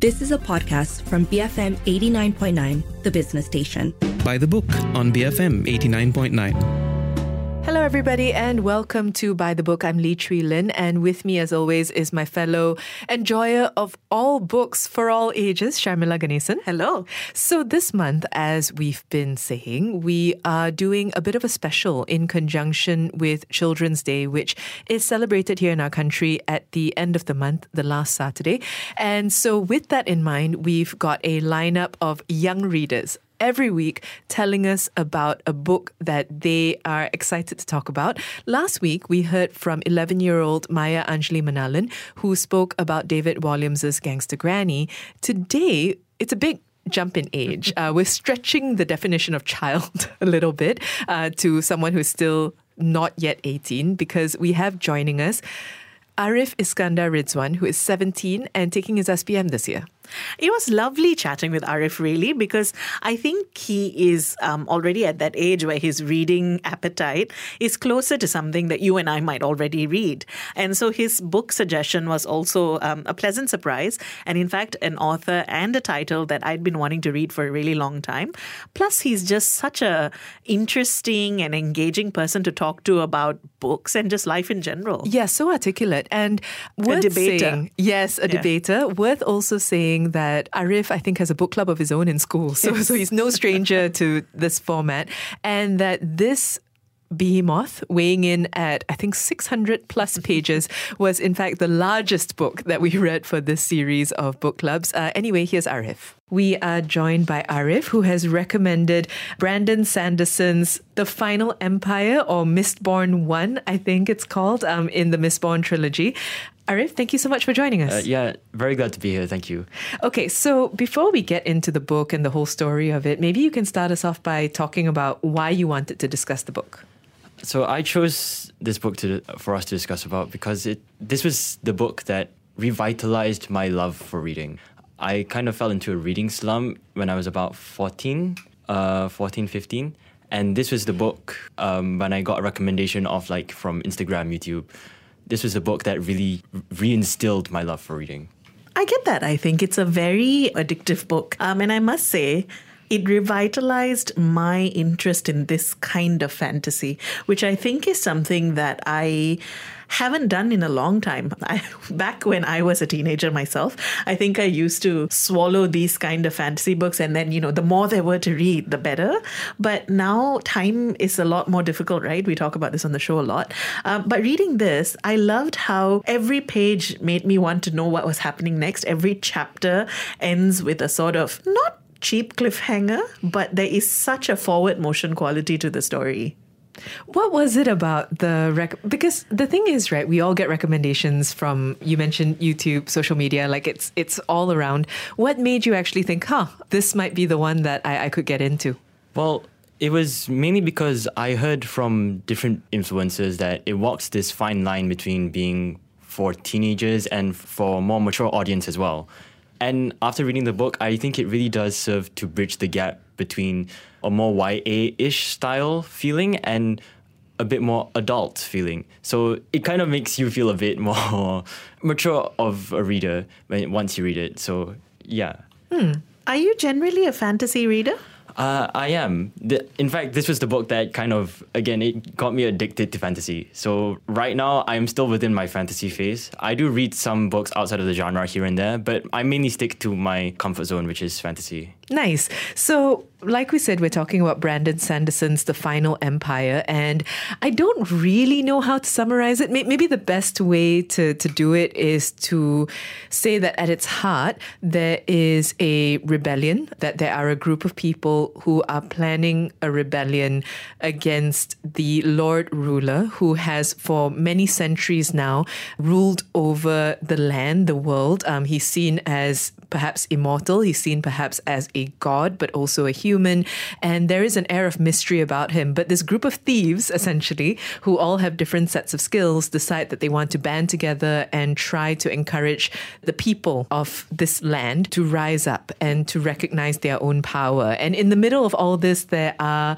This is a podcast from BFM 89.9, the business station. By the book on BFM 89.9. Hello, everybody, and welcome to By the Book. I'm Lee Chui Lin, and with me, as always, is my fellow enjoyer of all books for all ages, Sharmila Ganesan. Hello. So, this month, as we've been saying, we are doing a bit of a special in conjunction with Children's Day, which is celebrated here in our country at the end of the month, the last Saturday. And so, with that in mind, we've got a lineup of young readers every week telling us about a book that they are excited to talk about. Last week, we heard from 11 year old Maya Anjali Manalan, who spoke about David Walliams' Gangster Granny. Today, it's a big jump in age. Uh, we're stretching the definition of child a little bit uh, to someone who's still not yet 18 because we have joining us Arif Iskandar Ridzuan, who is 17 and taking his SPM this year. It was lovely chatting with Arif, really, because I think he is um, already at that age where his reading appetite is closer to something that you and I might already read. And so his book suggestion was also um, a pleasant surprise, and in fact, an author and a title that I'd been wanting to read for a really long time. Plus, he's just such a interesting and engaging person to talk to about books and just life in general. Yeah, so articulate and worth a debater. Saying, yes, a yeah. debater. Worth also saying saying that Arif, I think, has a book club of his own in school. So, so he's no stranger to this format. And that this Behemoth, weighing in at, I think, 600 plus pages, was in fact the largest book that we read for this series of book clubs. Uh, anyway, here's Arif. We are joined by Arif, who has recommended Brandon Sanderson's The Final Empire or Mistborn 1, I think it's called, um, in the Mistborn trilogy. Arif, thank you so much for joining us. Uh, yeah, very glad to be here. Thank you. Okay, so before we get into the book and the whole story of it, maybe you can start us off by talking about why you wanted to discuss the book. So I chose this book to for us to discuss about because it this was the book that revitalized my love for reading. I kind of fell into a reading slump when I was about 14, uh, 14, 15. And this was the book um, when I got a recommendation of like from Instagram, YouTube this was a book that really reinstilled my love for reading. I get that. I think it's a very addictive book. Um, and I must say, it revitalized my interest in this kind of fantasy, which I think is something that I haven't done in a long time. I, back when I was a teenager myself, I think I used to swallow these kind of fantasy books, and then you know, the more there were to read, the better. But now time is a lot more difficult, right? We talk about this on the show a lot. Um, but reading this, I loved how every page made me want to know what was happening next. Every chapter ends with a sort of not cheap cliffhanger, but there is such a forward motion quality to the story. What was it about the rec? Because the thing is, right? We all get recommendations from you mentioned YouTube, social media, like it's it's all around. What made you actually think, huh, this might be the one that I, I could get into? Well, it was mainly because I heard from different influencers that it walks this fine line between being for teenagers and for a more mature audience as well. And after reading the book, I think it really does serve to bridge the gap between a more YA-ish style feeling and a bit more adult feeling. So it kind of makes you feel a bit more mature of a reader when once you read it. So yeah. Hmm. Are you generally a fantasy reader? Uh, I am. The, in fact, this was the book that kind of, again, it got me addicted to fantasy. So right now, I'm still within my fantasy phase. I do read some books outside of the genre here and there, but I mainly stick to my comfort zone, which is fantasy. Nice. So, like we said, we're talking about Brandon Sanderson's The Final Empire, and I don't really know how to summarize it. Maybe the best way to, to do it is to say that at its heart, there is a rebellion, that there are a group of people who are planning a rebellion against the Lord ruler, who has for many centuries now ruled over the land, the world. Um, he's seen as perhaps immortal, he's seen perhaps as a god, but also a human. And there is an air of mystery about him. But this group of thieves, essentially, who all have different sets of skills, decide that they want to band together and try to encourage the people of this land to rise up and to recognize their own power. And in the middle of all this, there are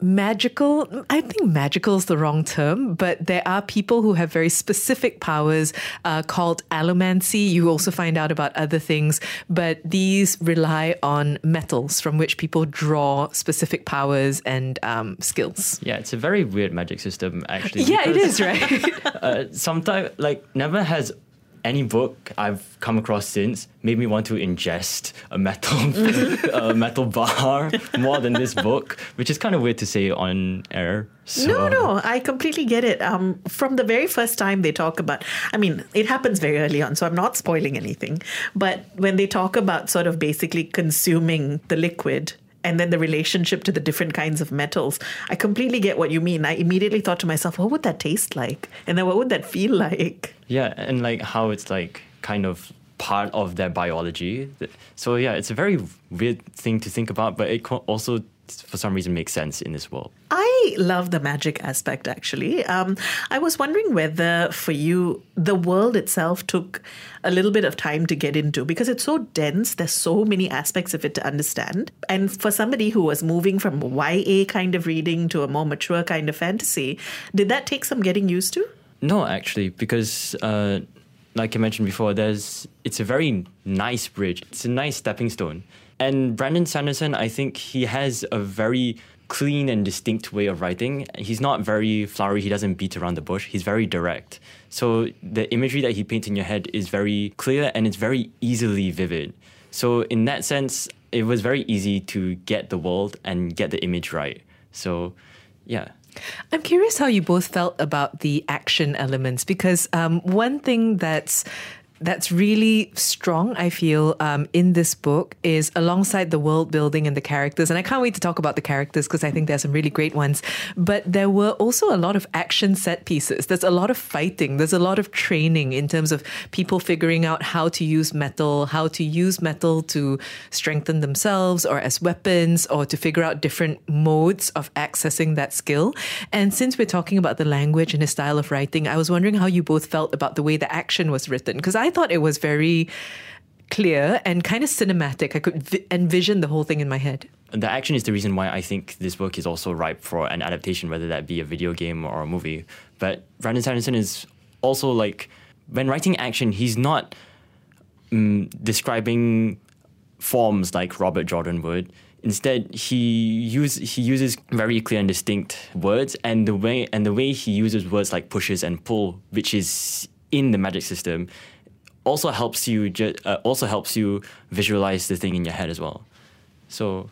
magical, I think magical is the wrong term, but there are people who have very specific powers uh, called allomancy. You also find out about other things but these rely on metals from which people draw specific powers and um, skills. Yeah, it's a very weird magic system, actually. Yeah, it is, right? Uh, sometimes, like, never has any book I've come across since made me want to ingest a metal a metal bar more than this book, which is kind of weird to say on air. So. No, no, I completely get it. Um, from the very first time they talk about, I mean, it happens very early on, so I'm not spoiling anything. But when they talk about sort of basically consuming the liquid and then the relationship to the different kinds of metals, I completely get what you mean. I immediately thought to myself, what would that taste like? And then what would that feel like? Yeah, and like how it's like kind of part of their biology. So yeah, it's a very weird thing to think about, but it also for some reason makes sense in this world. I love the magic aspect actually. Um, I was wondering whether for you the world itself took a little bit of time to get into because it's so dense. There's so many aspects of it to understand. And for somebody who was moving from YA kind of reading to a more mature kind of fantasy, did that take some getting used to? No, actually, because uh, like I mentioned before, there's it's a very nice bridge. It's a nice stepping stone. And Brandon Sanderson, I think he has a very clean and distinct way of writing. He's not very flowery, he doesn't beat around the bush, he's very direct. So the imagery that he paints in your head is very clear and it's very easily vivid. So in that sense, it was very easy to get the world and get the image right. So yeah. I'm curious how you both felt about the action elements because um, one thing that's that's really strong, I feel, um, in this book is alongside the world building and the characters. And I can't wait to talk about the characters because I think there's some really great ones. But there were also a lot of action set pieces. There's a lot of fighting. There's a lot of training in terms of people figuring out how to use metal, how to use metal to strengthen themselves or as weapons or to figure out different modes of accessing that skill. And since we're talking about the language and his style of writing, I was wondering how you both felt about the way the action was written because I thought it was very clear and kind of cinematic. I could vi- envision the whole thing in my head. The action is the reason why I think this book is also ripe for an adaptation, whether that be a video game or a movie. But Brandon Sanderson is also like, when writing action, he's not um, describing forms like Robert Jordan would. Instead, he use he uses very clear and distinct words, and the way and the way he uses words like pushes and pull, which is in the magic system, also helps you ju- uh, also helps you visualize the thing in your head as well. So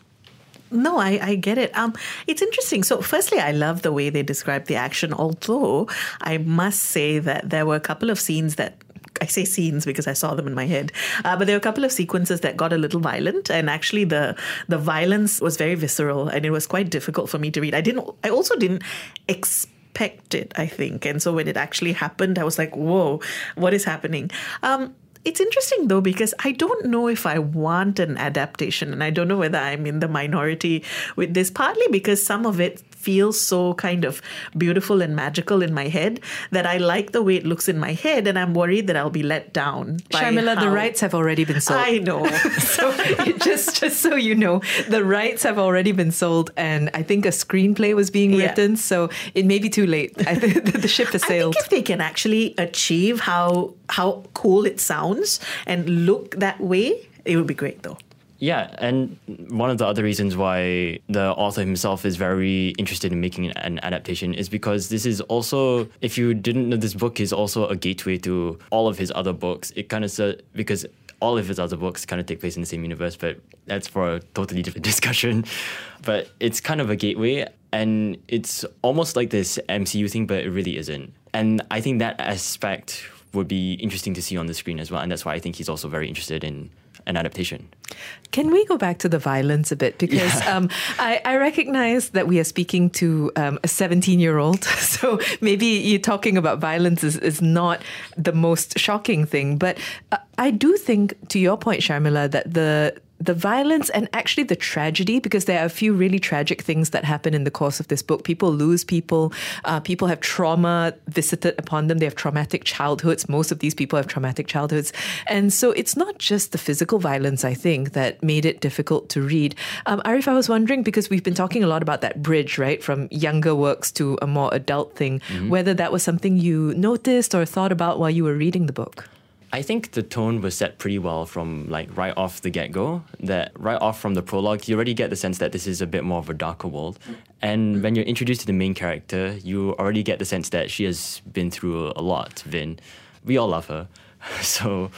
no, I, I get it. Um, it's interesting. So, firstly, I love the way they describe the action, although I must say that there were a couple of scenes that I say scenes because I saw them in my head, uh, but there were a couple of sequences that got a little violent, and actually the the violence was very visceral, and it was quite difficult for me to read. I didn't. I also didn't expect it. I think, and so when it actually happened, I was like, "Whoa, what is happening?" Um, it's interesting though because I don't know if I want an adaptation, and I don't know whether I'm in the minority with this. Partly because some of it feels so kind of beautiful and magical in my head that I like the way it looks in my head, and I'm worried that I'll be let down. by Sharmila, the rights have already been sold. I know. so just just so you know, the rights have already been sold, and I think a screenplay was being Yeah. written, so it may be too late. I think the ship has sailed. I think if they can actually achieve how how cool it sounds and look that way, it would be great though. Yeah, and one of the other reasons why the author himself is very interested in making an adaptation is because this is also, if you didn't know, this book is also a gateway to all of his other books. It kind of because all of his other books kind of take place in the same universe, but that's for a totally different discussion. But it's kind of a gateway, and it's almost like this MCU thing, but it really isn't. And I think that aspect would be interesting to see on the screen as well, and that's why I think he's also very interested in an adaptation. Can we go back to the violence a bit? Because um, I, I recognize that we are speaking to um, a 17 year old. So maybe you talking about violence is, is not the most shocking thing. But uh, I do think, to your point, Sharmila, that the the violence and actually the tragedy, because there are a few really tragic things that happen in the course of this book. People lose people, uh, people have trauma visited upon them, they have traumatic childhoods. Most of these people have traumatic childhoods. And so it's not just the physical violence, I think, that made it difficult to read. Um, Arif, I was wondering, because we've been talking a lot about that bridge, right, from younger works to a more adult thing, whether that was something you noticed or thought about while you were reading the book. I think the tone was set pretty well from like right off the get go. That right off from the prologue, you already get the sense that this is a bit more of a darker world. And when you're introduced to the main character, you already get the sense that she has been through a lot. Vin, we all love her, so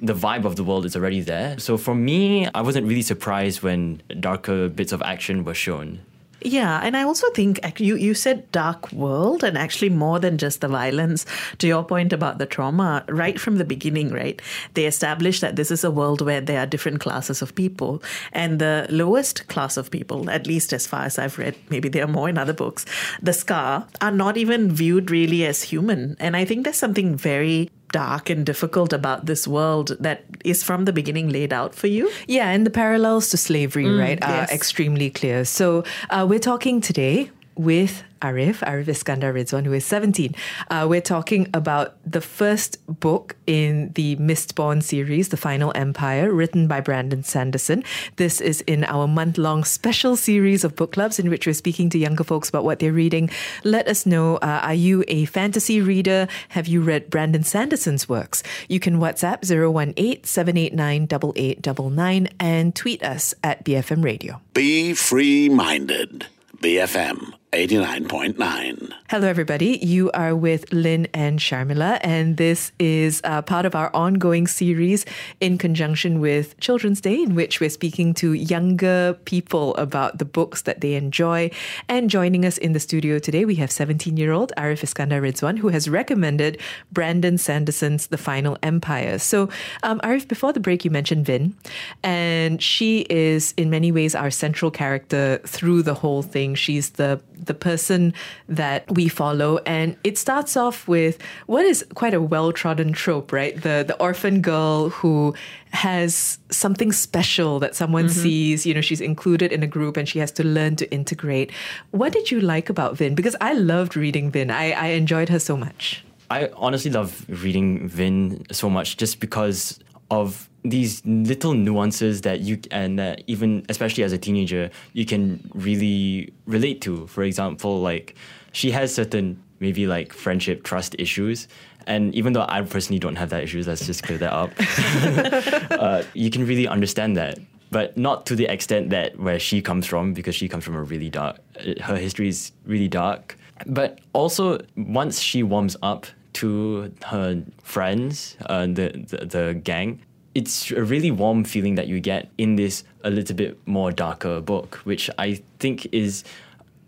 the vibe of the world is already there. So for me, I wasn't really surprised when darker bits of action were shown. Yeah, and I also think you you said dark world, and actually more than just the violence. To your point about the trauma, right from the beginning, right, they established that this is a world where there are different classes of people, and the lowest class of people, at least as far as I've read, maybe there are more in other books, the skaa are not even viewed really as human, and I think there's something very dark and difficult about this world that is from the beginning laid out for you. Yeah, and the parallels to slavery, right, are extremely clear. So uh, we're talking today with Arif, Arif Iskandar Ridzuan, who is 17. Uh, we're talking about the first book in the Mistborn series, The Final Empire, written by Brandon Sanderson. This is in our month long special series of book clubs in which we're speaking to younger folks about what they're reading. Let us know uh, are you a fantasy reader? Have you read Brandon Sanderson's works? You can WhatsApp 018 789 8899 and tweet us at BFM Radio. Be free minded. BFM 89.9. Hello, everybody. You are with Lin and Sharmila, and this is uh, part of our ongoing series in conjunction with Children's Day, in which we're speaking to younger people about the books that they enjoy. And joining us in the studio today, we have 17 year old Arif Iskandar Ridzuan, who has recommended Brandon Sanderson's The Final Empire. So, um, Arif, before the break, you mentioned Vin, and she is in many ways our central character through the whole thing. She's the the person that we follow. And it starts off with what is quite a well trodden trope, right? The the orphan girl who has something special that someone mm-hmm. sees. You know, she's included in a group and she has to learn to integrate. What did you like about Vin? Because I loved reading Vin. I, I enjoyed her so much. I honestly love reading Vin so much just because of these little nuances that you and that even especially as a teenager you can really relate to. For example, like she has certain maybe like friendship trust issues. And even though I personally don't have that issues, let's just clear that up. uh, you can really understand that, but not to the extent that where she comes from, because she comes from a really dark. uh, Her history is really dark. But also, once she warms up to her friends, uh, the, the the gang, it's a really warm feeling that you get in this a little bit more darker book, which I think is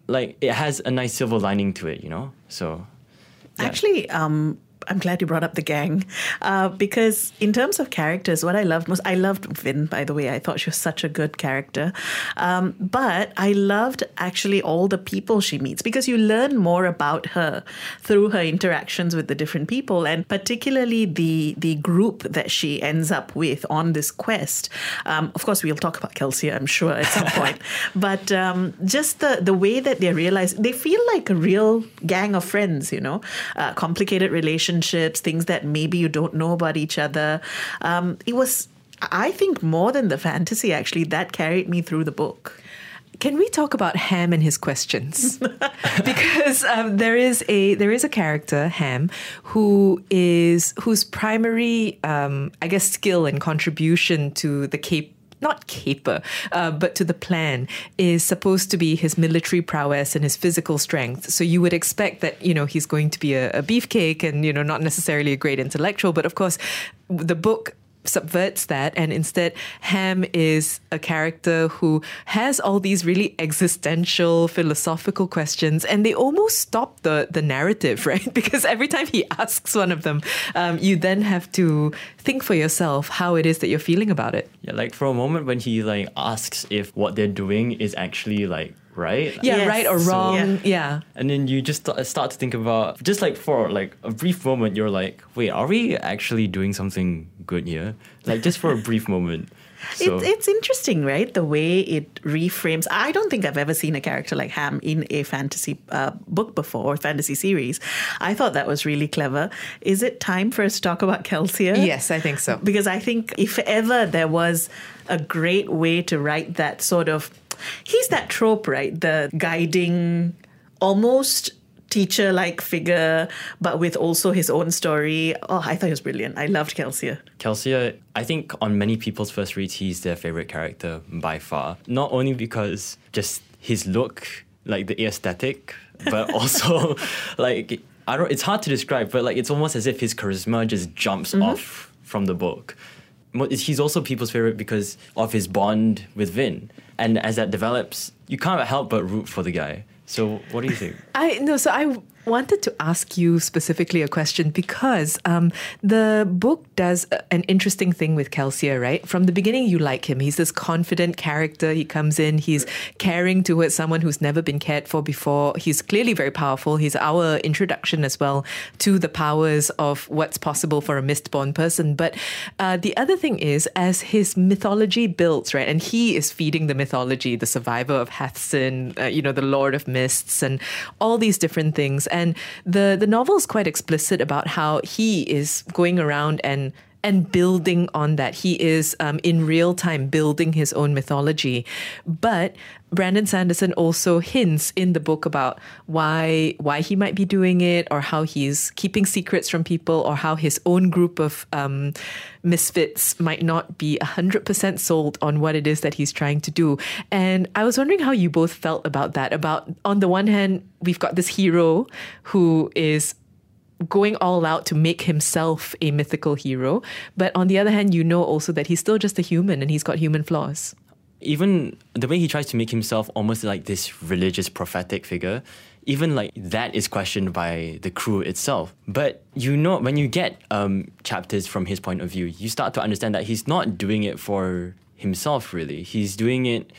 like it has a nice silver lining to it, you know. So yeah. Actually, um, I'm glad you brought up the gang uh, because, in terms of characters, what I loved most, I loved Vin, by the way. I thought she was such a good character. Um, but I loved actually all the people she meets because you learn more about her through her interactions with the different people and particularly the, the group that she ends up with on this quest. Um, of course, we'll talk about Kelsier, I'm sure, at some point. But um, just the, the way that they realize they feel like a real gang of friends, you know, uh, complicated relationships, things that maybe you don't know about each other. Um, it was, I think, more than the fantasy, actually, that carried me through the book. Can we talk about Ham and his questions? because um, there is a there is a character Ham who is whose primary um, I guess skill and contribution to the Cape not caper, uh, but to the plan is supposed to be his military prowess and his physical strength. So you would expect that you know he's going to be a, a beefcake and you know not necessarily a great intellectual, but of course the book subverts that and instead ham is a character who has all these really existential philosophical questions and they almost stop the the narrative right? Because every time he asks one of them um, you then have to think for yourself how it is that you're feeling about it. Yeah, like for a moment when he like asks if what they're doing is actually like right. yeah Yes. right or So, wrong yeah. yeah And then you just start to think about just like for like a brief moment, you're like, wait, are we actually doing something good here? Like just for a brief moment. So It's, it's interesting, right? The way it reframes. I don't think I've ever seen a character like Ham in a fantasy uh, book before or fantasy series. I thought that was really clever. Is it time for us to talk about Kelsier? yes i think so Because I think if ever there was a great way to write that sort of, he's that trope, right? The guiding, almost teacher like figure, but with also his own story. Oh, I thought he was brilliant. I loved Kelsier. Kelsier, I think on many people's first reads, he's their favorite character by far. Not only because just his look, like the aesthetic, but also like I don't. It's hard to describe, but like it's almost as if his charisma just jumps mm-hmm. off from the book. He's also people's favorite because of his bond with Vin, and as that develops, you can't help but root for the guy. So, what do you think? I no, so I wanted to ask you specifically a question because um, the book does an interesting thing with Kelsier, right? From the beginning, you like him. He's this confident character. He comes in, he's caring towards someone who's never been cared for before. He's clearly very powerful. He's our introduction as well to the powers of what's possible for a mistborn person. But uh, the other thing is, as his mythology builds, right, and he is feeding the mythology, the survivor of Hathsin, uh, you know, the Lord of Mists, and all these different things. And the the novel is quite explicit about how he is going around and and building on that. He is um, in real time building his own mythology. But Brandon Sanderson also hints in the book about why why he might be doing it, or how he's keeping secrets from people, or how his own group of um, misfits might not be hundred percent sold on what it is that he's trying to do. And I was wondering how you both felt about that. About on the one hand, we've got this hero who is going all out to make himself a mythical hero. But on the other hand, you know also that he's still just a human and he's got human flaws. even the way he tries to make himself almost like this religious prophetic figure even like that is questioned by the crew itself but you know when you get um, chapters from his point of view you start to understand that he's not doing it for himself really he's doing it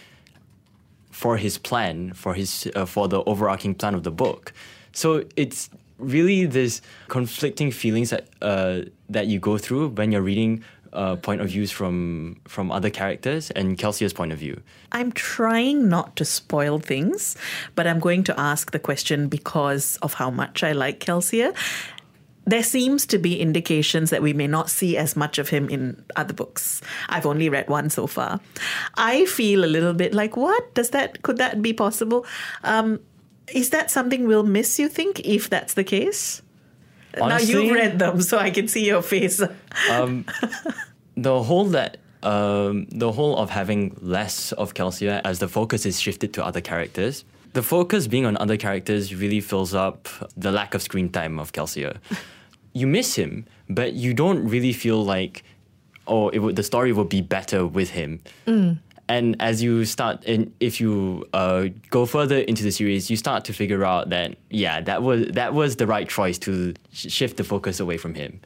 for his plan for his uh, for the overarching plan of the book so it's really this conflicting feelings that uh, that you go through when you're reading uh, point of views from from other characters and Kelsier's point of view. I'm trying not to spoil things, but I'm going to ask the question because of how much I like Kelsier. There seems to be indications that we may not see as much of him in other books. I've only read one so far. I feel a little bit like, what does that? Could that be possible? Um, is that something we'll miss? You think, if that's the case? now you've read them, so I can see your face. The whole that um, the whole of having less of Kelsier as the focus is shifted to other characters. The focus being on other characters really fills up the lack of screen time of Kelsier. you miss him, but you don't really feel like, oh, it would, the story would be better with him. And as you start, and if you uh, go further into the series, you start to figure out that yeah, that was that was the right choice to sh- shift the focus away from him.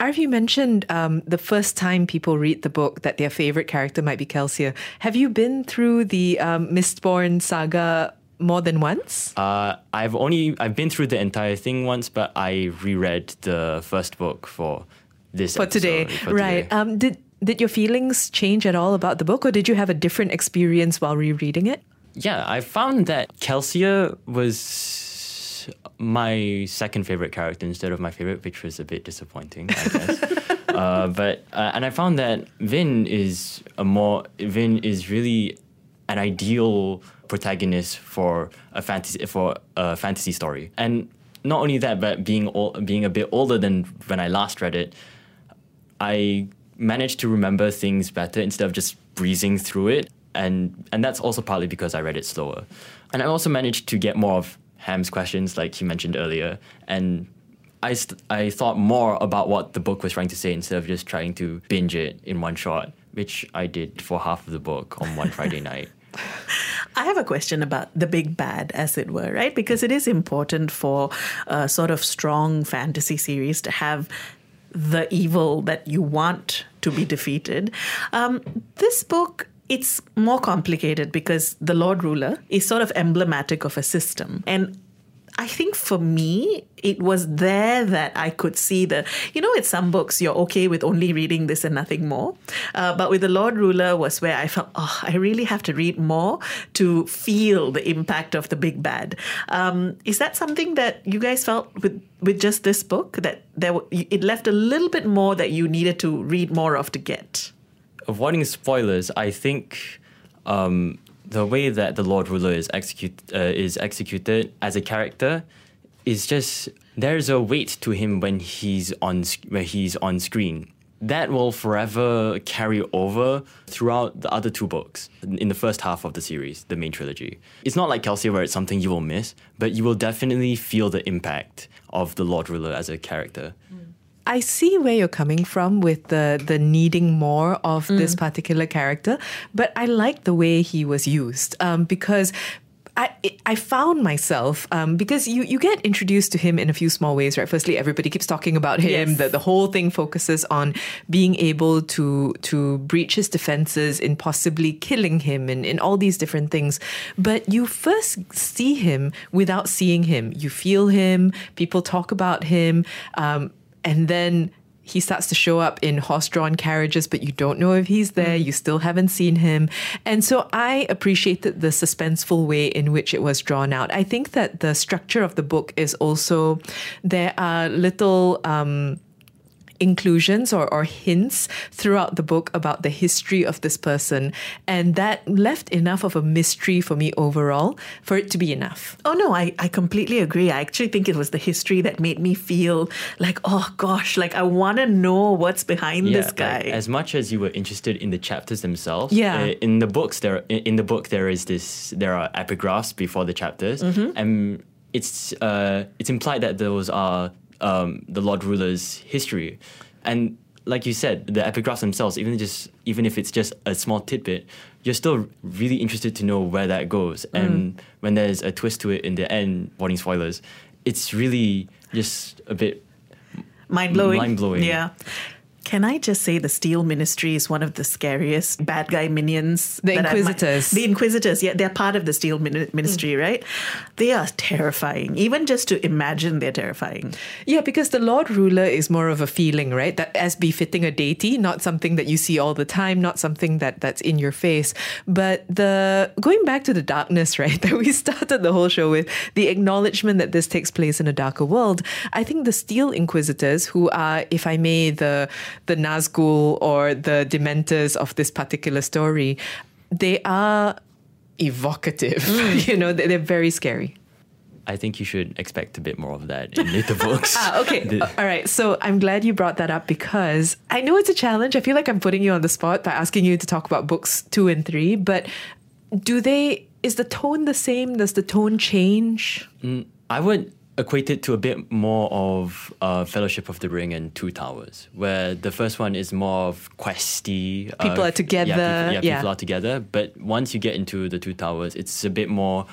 Arif, you mentioned um, the first time people read the book that their favorite character might be Kelsier. Have you been through the um, Mistborn saga more than once? Uh, I've only I've been through the entire thing once, but I reread the first book for this for today, for right? today. Um, did did your feelings change at all about the book, or did you have a different experience while rereading it? yeah, I found that Kelsier was my second favorite character instead of my favorite, which was a bit disappointing, I guess. uh, but uh, and I found that Vin is a more Vin is really an ideal protagonist for a fantasy for a fantasy story, and not only that, but being ol- being a bit older than when I last read it, I managed to remember things better instead of just breezing through it. And and that's also partly because I read it slower. And I also managed to get more of Ham's questions, like he mentioned earlier. And I, st- I thought more about what the book was trying to say instead of just trying to binge it in one shot, which I did for half of the book on one Friday night. I have a question about the big bad, as it were, right? Because it is important for a sort of strong fantasy series to have the evil that you want to be defeated. Um, this book. It's more complicated because the Lord Ruler is sort of emblematic of a system. And I think for me, it was there that I could see the, you know, with some books, you're okay with only reading this and nothing more. Uh, but with The Lord Ruler was where I felt, oh, I really have to read more to feel the impact of the big bad. Um, is that something that you guys felt with, with just this book, that there it left a little bit more that you needed to read more of to get? avoiding spoilers, I think um, the way that the Lord Ruler is execute uh, is executed as a character is just there's a weight to him when he's on when he's on screen. That will forever carry over throughout the other two books in the first half of the series, the main trilogy. It's not like Kelsier where it's something you will miss, but you will definitely feel the impact of the Lord Ruler as a character. I see where you're coming from with the the needing more of this particular character, but I like the way he was used um, because. I, I found myself um, because you, you get introduced to him in a few small ways, right? Firstly, everybody keeps talking about him. Yes. The, the whole thing focuses on being able to to breach his defenses in possibly killing him and, and all these different things. But you first see him without seeing him. You feel him, people talk about him, um, and then he starts to show up in horse-drawn carriages, but you don't know if he's there. You still haven't seen him, and so I appreciated the suspenseful way in which it was drawn out. I think that the structure of the book is also there are little. Um, inclusions or, or hints throughout the book about the history of this person and that left enough of a mystery for me overall for it to be enough Oh no, I, I completely agree. I actually think it was the history that made me feel like, oh gosh, like I want to know what's behind this like, guy. as much as you were interested in the chapters themselves, Yeah. uh, in the books there in in the book there is this there are epigraphs before the chapters, Mm-hmm. and it's uh, it's implied that those are um, the Lord Ruler's history, and like you said, the epigraphs themselves, even just even if it's just a small tidbit, you're still really interested to know where that goes, Mm. and when there's a twist to it in the end, warning spoilers, it's really just a bit Mind blowing. Mind-blowing. Yeah. Can I just say the Steel Ministry is one of the scariest bad guy minions? The Inquisitors. the Inquisitors, yeah, they're part of the Steel Min- Ministry, mm. right? They are terrifying. Even just to imagine, they're terrifying. Yeah, because the Lord Ruler is more of a feeling, right? That as befitting a deity, not something that you see all the time, not something that that's in your face. But the going back to the darkness, right, that we started the whole show with, the acknowledgement that this takes place in a darker world. I think the Steel Inquisitors, who are, if I may, the the Nazgul or the Dementors of this particular story, they are evocative. you know, they- they're very scary. I think you should expect a bit more of that in later books. Ah, okay. The- Uh, All right. So I'm glad you brought that up because I know it's a challenge. I feel like I'm putting you on the spot by asking you to talk about books two and three, but do they, is the tone the same? Does the tone change? I would equate it to a bit more of uh, Fellowship of the Ring and Two Towers, where the first one is more of questy. uh, People are together, Yeah, people, yeah, yeah. people are together. But once you get into the Two Towers, it's a bit more.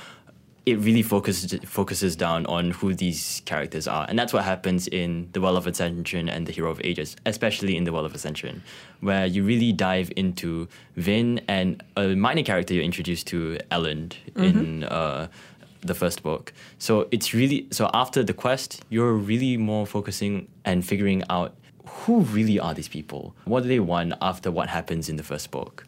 It really focuses focuses down on who these characters are, and that's what happens in the Well of Ascension and the Hero of Ages, especially in the Well of Ascension, where you really dive into Vin and a minor character you're introduced to, Elend, in uh, the first book. So it's really so after the quest, you're really more focusing and figuring out who really are these people. What do they want after what happens in the first book?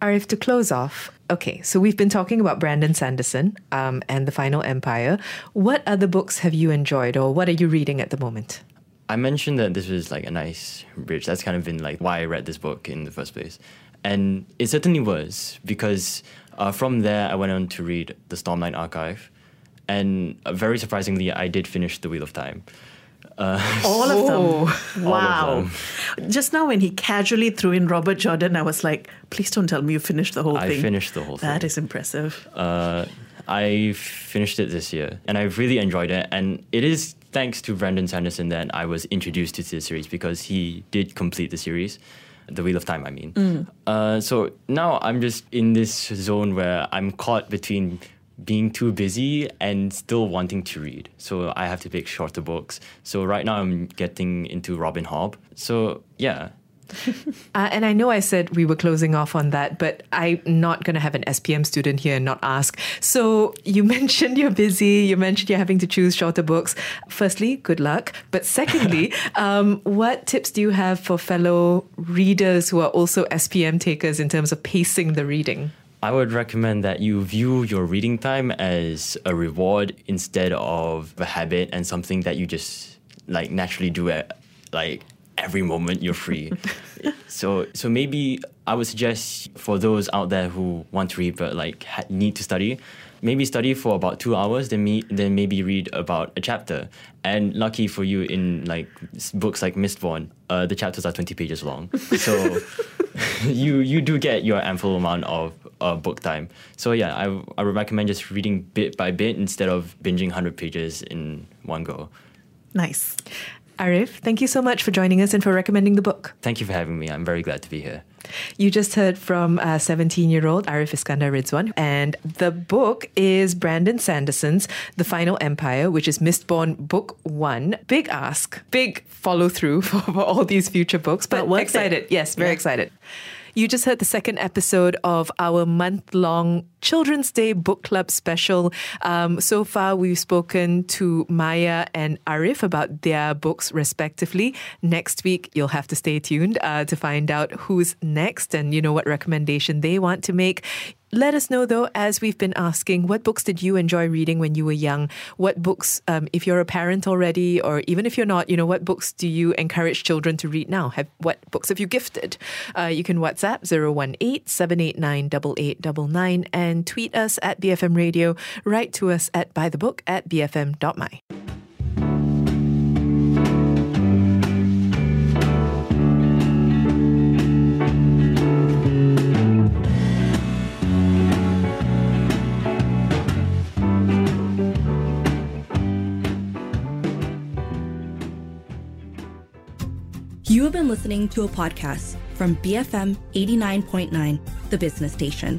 Arif, to close off, okay, so we've been talking about Brandon Sanderson um, and The Final Empire. What other books have you enjoyed or what are you reading at the moment? I mentioned that this was like a nice bridge. That's kind of been like why I read this book in the first place. And it certainly was because uh, from there I went on to read the Stormlight Archive. And uh, very surprisingly, I did finish The Wheel of Time. All of them. Wow. them. Just now, when he casually threw in Robert Jordan, I was like, please don't tell me you finished the whole I thing. I finished the whole thing. That is impressive. Uh, I finished it this year, and I really enjoyed it. And it is thanks to Brandon Sanderson that I was introduced to the series because he did complete the series, The Wheel of Time. I mean, uh, so now I'm just in this zone where I'm caught between being too busy and still wanting to read. So I have to pick shorter books. So right now I'm getting into Robin Hobb. So yeah, Uh, and I know I said we were closing off on that, but I'm not going to have an SPM student here and not ask. So you mentioned you're busy. You mentioned you're having to choose shorter books. Firstly, good luck. But secondly, um, what tips do you have for fellow readers who are also SPM takers in terms of pacing the reading? I would recommend that you view your reading time as a reward instead of a habit and something that you just like naturally do at like every moment you're free. so so maybe I would suggest for those out there who want to read but like ha- need to study, maybe study for about two hours, then me then maybe read about a chapter. And lucky for you, in like books like Mistborn, uh, the chapters are twenty pages long, so you you do get your ample amount of uh, book time. So yeah, I I would recommend just reading bit by bit instead of binging hundred pages in one go. Nice. Arif, thank you so much for joining us and for recommending the book. Thank you for having me. I'm very glad to be here. You just heard from 17 year old Arif Iskandar Ridzuan, and the book is Brandon Sanderson's The Final Empire, which is Mistborn Book One. Big ask, big follow through for, for all these future books, but, But worth it. excited. Yes, very Yeah. excited. You just heard the second episode of our month long Children's Day Book Club special. Um, so far, we've spoken to Maya and Arif about their books, respectively. Next week, you'll have to stay tuned uh, to find out who's next and you know what recommendation they want to make. Let us know though, as we've been asking, what books did you enjoy reading when you were young? What books, um, if you're a parent already, or even if you're not, you know, what books do you encourage children to read now? Have what books have you gifted? Uh, you can WhatsApp 018 789 8899 and tweet us at BFM Radio. Write to us at bythebook at bfm.my. You have been listening to a podcast from BFM 89.9, the business station.